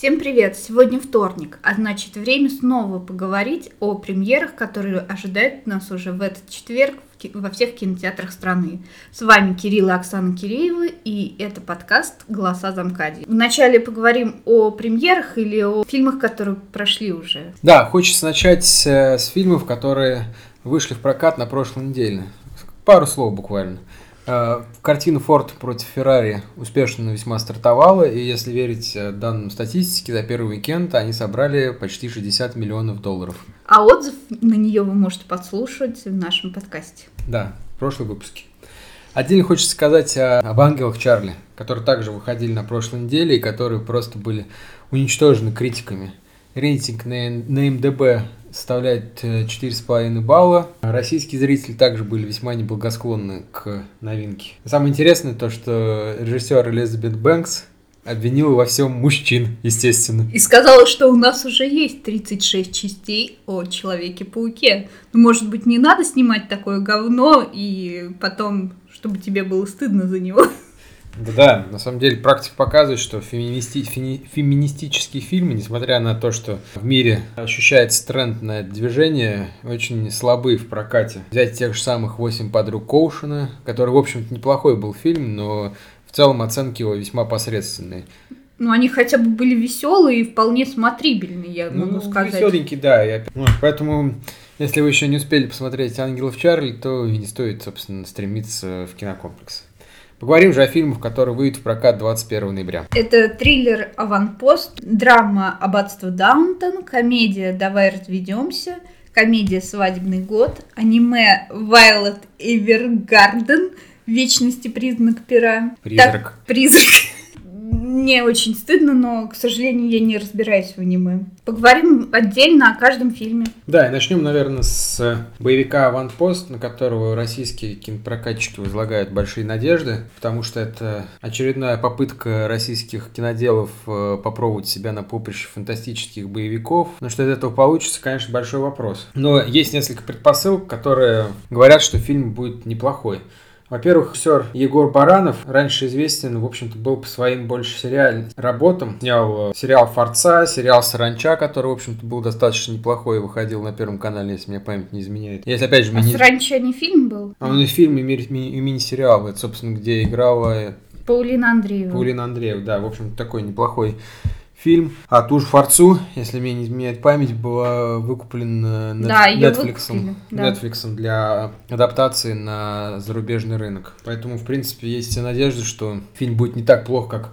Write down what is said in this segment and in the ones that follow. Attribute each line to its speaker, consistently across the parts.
Speaker 1: Всем привет! Сегодня вторник, а значит время снова поговорить о премьерах, которые ожидают нас уже в этот четверг во всех кинотеатрах страны. С вами Кирилл и Оксана Киреевы, и это подкаст «Голоса Замкади». Вначале поговорим о премьерах или о фильмах, которые прошли уже.
Speaker 2: Да, хочется начать э, с фильмов, которые вышли в прокат на прошлой неделе. Пару слов буквально. Э, картина Форд против Феррари успешно весьма стартовала, и если верить э, данным статистики, за первый уикенд они собрали почти 60 миллионов долларов.
Speaker 1: А отзыв на нее вы можете подслушать в нашем подкасте.
Speaker 2: Да, в прошлом выпуске. Отдельно хочется сказать об ангелах Чарли, которые также выходили на прошлой неделе и которые просто были уничтожены критиками. Рейтинг на, на МДБ составляет 4,5 э, балла. Российские зрители также были весьма неблагосклонны к новинке. Самое интересное то, что режиссер Элизабет Бэнкс обвинила во всем мужчин, естественно.
Speaker 1: И сказала, что у нас уже есть 36 частей о Человеке-пауке. Ну, может быть, не надо снимать такое говно, и потом, чтобы тебе было стыдно за него.
Speaker 2: Да, да, на самом деле практика показывает, что феминисти... феминистические фильмы, несмотря на то, что в мире ощущается тренд на это движение, очень слабы в прокате. Взять тех же самых «Восемь подруг Коушена», который, в общем-то, неплохой был фильм, но в целом оценки его весьма посредственные.
Speaker 1: Ну, они хотя бы были веселые и вполне смотрибельные, я ну, могу сказать.
Speaker 2: Веселенькие, да. Я... Поэтому, если вы еще не успели посмотреть «Ангелов Чарли», то не стоит, собственно, стремиться в кинокомплекс. Поговорим же о фильмах, которые выйдут в прокат 21 ноября.
Speaker 1: Это триллер «Аванпост», драма «Аббатство Даунтон», комедия «Давай разведемся», комедия «Свадебный год», аниме «Вайлот Эвергарден», «Вечности признак пера».
Speaker 2: Призрак. Так,
Speaker 1: призрак. Мне очень стыдно, но, к сожалению, я не разбираюсь в аниме. Поговорим отдельно о каждом фильме.
Speaker 2: Да, и начнем, наверное, с боевика «Аванпост», на которого российские кинопрокатчики возлагают большие надежды, потому что это очередная попытка российских киноделов э, попробовать себя на поприще фантастических боевиков. Но что из этого получится, конечно, большой вопрос. Но есть несколько предпосылок, которые говорят, что фильм будет неплохой. Во-первых, режиссер Егор Баранов, раньше известен, в общем-то, был по своим больше сериальным работам. Снял э, сериал «Форца», сериал «Саранча», который, в общем-то, был достаточно неплохой и выходил на Первом канале, если меня память не изменяет. Если, опять же,
Speaker 1: а мини... «Саранча» не фильм был?
Speaker 2: А он и фильм, и, ми- и, и мини-сериал. Это, собственно, где играла...
Speaker 1: Паулина Андреева.
Speaker 2: Паулина Андреева, да, в общем такой неплохой фильм. А ту же Форцу, если мне не изменяет память, была выкуплена
Speaker 1: да,
Speaker 2: Netflix, да. Netflix для адаптации на зарубежный рынок. Поэтому, в принципе, есть надежды, что фильм будет не так плохо, как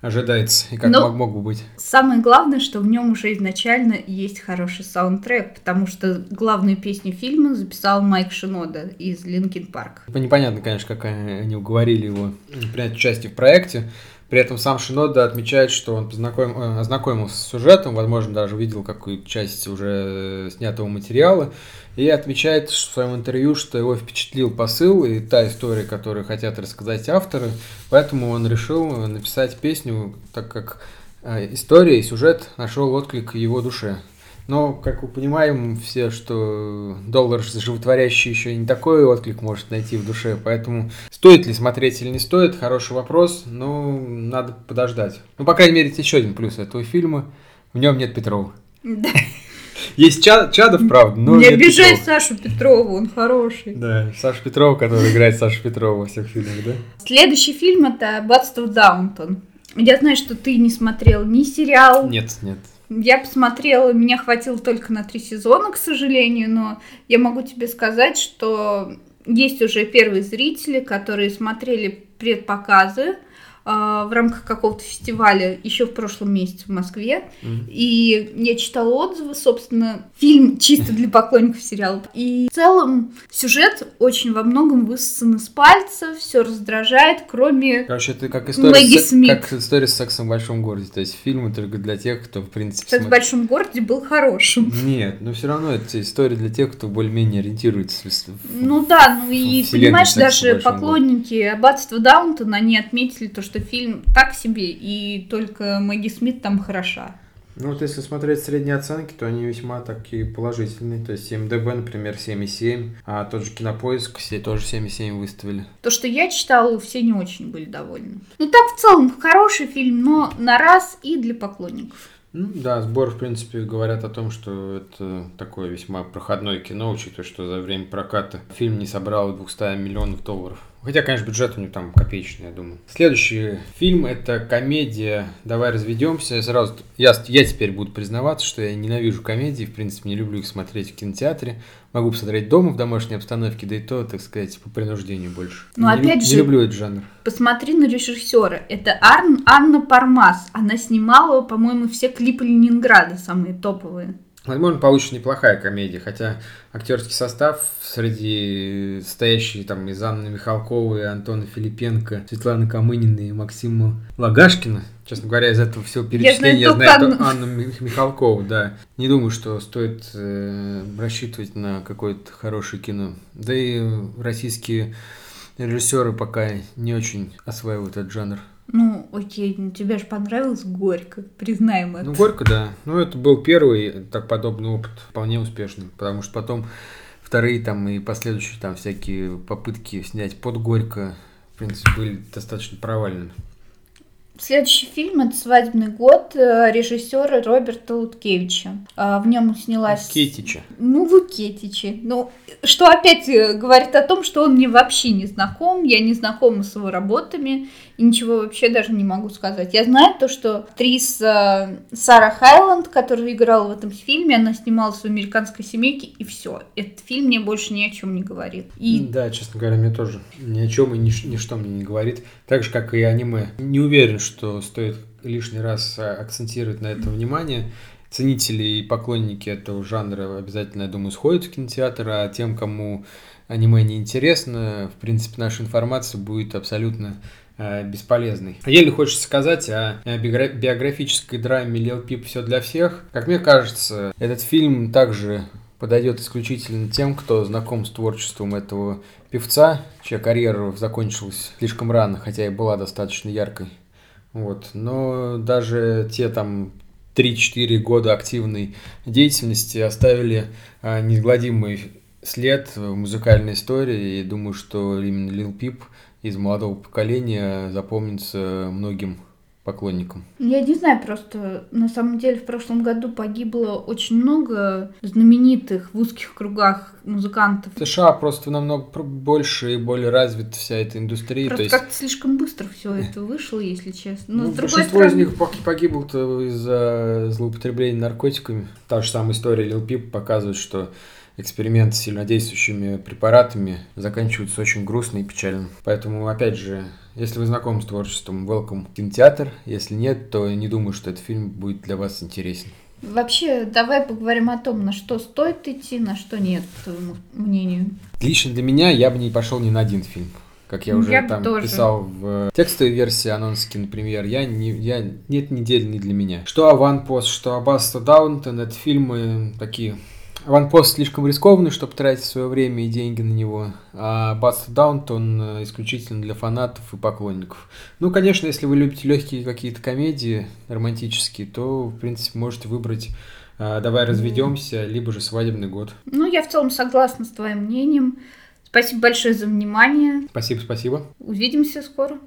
Speaker 2: ожидается и как Но мог, мог бы быть.
Speaker 1: Самое главное, что в нем уже изначально есть хороший саундтрек, потому что главную песню фильма записал Майк Шинода из Linkin Park.
Speaker 2: Непонятно, конечно, как они уговорили его принять участие в проекте. При этом сам Шинода отмечает, что он познакомил, э, ознакомился с сюжетом, возможно, даже увидел какую-то часть уже снятого материала, и отмечает в своем интервью, что его впечатлил посыл и та история, которую хотят рассказать авторы, поэтому он решил написать песню, так как э, история и сюжет нашел отклик в его душе. Но, как мы понимаем все, что доллар животворящий еще не такой отклик может найти в душе, поэтому стоит ли смотреть или не стоит, хороший вопрос, но надо подождать. Ну, по крайней мере, это еще один плюс этого фильма, в нем нет Петрова. Да. Есть Чад, Чадов, правда, но
Speaker 1: Не обижай Петров. Сашу Петрову, он хороший.
Speaker 2: Да, Саша Петрова, который играет Сашу Петрова во всех фильмах, да?
Speaker 1: Следующий фильм это «Аббатство Даунтон». Я знаю, что ты не смотрел ни сериал.
Speaker 2: Нет, нет.
Speaker 1: Я посмотрела, меня хватило только на три сезона, к сожалению, но я могу тебе сказать, что есть уже первые зрители, которые смотрели предпоказы, в рамках какого-то фестиваля еще в прошлом месяце в Москве. Mm-hmm. И я читала отзывы, собственно, фильм чисто для поклонников сериала. И в целом сюжет очень во многом высосан из пальца, все раздражает, кроме
Speaker 2: Короче, это как история, Мэгги с, Смит. как история с сексом в большом городе. То есть фильмы только для тех, кто, в принципе...
Speaker 1: Секс в большом городе был хорошим.
Speaker 2: Нет, но все равно это история для тех, кто более-менее ориентируется в,
Speaker 1: Ну да, ну и понимаешь, даже поклонники городе. Аббатства Даунтона, они отметили то, что что фильм так себе, и только Мэгги Смит там хороша.
Speaker 2: Ну вот если смотреть средние оценки, то они весьма такие положительные. То есть МДБ, например, 7,7, а тот же Кинопоиск все тоже 7,7 выставили.
Speaker 1: То, что я читала, все не очень были довольны. Ну так в целом хороший фильм, но на раз и для поклонников.
Speaker 2: Ну, да, сбор, в принципе, говорят о том, что это такое весьма проходное кино, учитывая, что за время проката фильм не собрал 200 миллионов долларов. Хотя, конечно, бюджет у него там копеечный, я думаю. Следующий фильм – это комедия «Давай разведемся». Сразу я, я теперь буду признаваться, что я ненавижу комедии, в принципе, не люблю их смотреть в кинотеатре. Могу посмотреть дома в домашней обстановке, да и то, так сказать, по принуждению больше.
Speaker 1: Но
Speaker 2: не,
Speaker 1: опять
Speaker 2: не
Speaker 1: же,
Speaker 2: люблю этот жанр.
Speaker 1: Посмотри на режиссера. Это Ар... Анна Пармас. Она снимала, по-моему, все клипы Ленинграда, самые топовые.
Speaker 2: Возможно, получится неплохая комедия, хотя актерский состав среди стоящих там из Анны Михалковой, Антона Филипенко, Светланы Камынина и Максима Лагашкина, честно говоря, из этого всего перечисления я знаю, я знаю Анну... Анну Михалкову, да. Не думаю, что стоит э, рассчитывать на какое-то хорошее кино. Да и российские режиссеры пока не очень осваивают этот жанр.
Speaker 1: Ну, окей, ну тебе же понравилось Горько, признаем это.
Speaker 2: Ну, Горько, да. Ну, это был первый так подобный опыт, вполне успешный, потому что потом вторые там и последующие там всякие попытки снять под Горько, в принципе, были достаточно провальными.
Speaker 1: Следующий фильм это «Свадебный год» э, режиссера Роберта Луткевича. А, в нем снялась...
Speaker 2: Кетича.
Speaker 1: Ну, Лукетича. Ну, что опять э, говорит о том, что он мне вообще не знаком, я не знакома с его работами, и ничего вообще даже не могу сказать. Я знаю то, что актриса Сара Хайланд, которая играла в этом фильме, она снималась в «Американской семейке», и все. Этот фильм мне больше ни о чем не говорит. И...
Speaker 2: Да, честно говоря, мне тоже ни о чем и ни, ничто мне не говорит. Так же, как и аниме. Не уверен, что стоит лишний раз а, акцентировать на это внимание. Ценители и поклонники этого жанра обязательно, я думаю, сходят в кинотеатр, а тем, кому аниме не интересно, в принципе, наша информация будет абсолютно э, бесполезной. Еле хочется сказать о биографической драме Лил Пип «Все для всех». Как мне кажется, этот фильм также подойдет исключительно тем, кто знаком с творчеством этого певца, чья карьера закончилась слишком рано, хотя и была достаточно яркой. Вот. Но даже те там 3-4 года активной деятельности оставили а, неизгладимый след в музыкальной истории. И думаю, что именно Лил Пип из молодого поколения запомнится многим поклонникам?
Speaker 1: Я не знаю, просто на самом деле в прошлом году погибло очень много знаменитых в узких кругах музыкантов.
Speaker 2: В США просто намного больше и более развита вся эта индустрия.
Speaker 1: Просто есть... как-то слишком быстро все это вышло, если честно.
Speaker 2: Но, ну, большинство стороны... из них погибло из-за злоупотребления наркотиками. Та же самая история Лил Пип показывает, что эксперименты с сильнодействующими препаратами заканчиваются очень грустно и печально. Поэтому, опять же, если вы знакомы с творчеством, welcome в кинотеатр. Если нет, то не думаю, что этот фильм будет для вас интересен.
Speaker 1: Вообще, давай поговорим о том, на что стоит идти, на что нет, по твоему мнению.
Speaker 2: Лично для меня я бы не пошел ни на один фильм. Как я уже я там тоже. писал в текстовой версии анонски, например, я не, я, нет недели не для меня. Что Аванпост, что Аббаста Даунтон, это фильмы такие Ванпост слишком рискованный, чтобы тратить свое время и деньги на него, а Баста Даунтон э, исключительно для фанатов и поклонников. Ну, конечно, если вы любите легкие какие-то комедии романтические, то, в принципе, можете выбрать э, «Давай разведемся», либо же «Свадебный год».
Speaker 1: Ну, я в целом согласна с твоим мнением. Спасибо большое за внимание.
Speaker 2: Спасибо, спасибо.
Speaker 1: Увидимся скоро.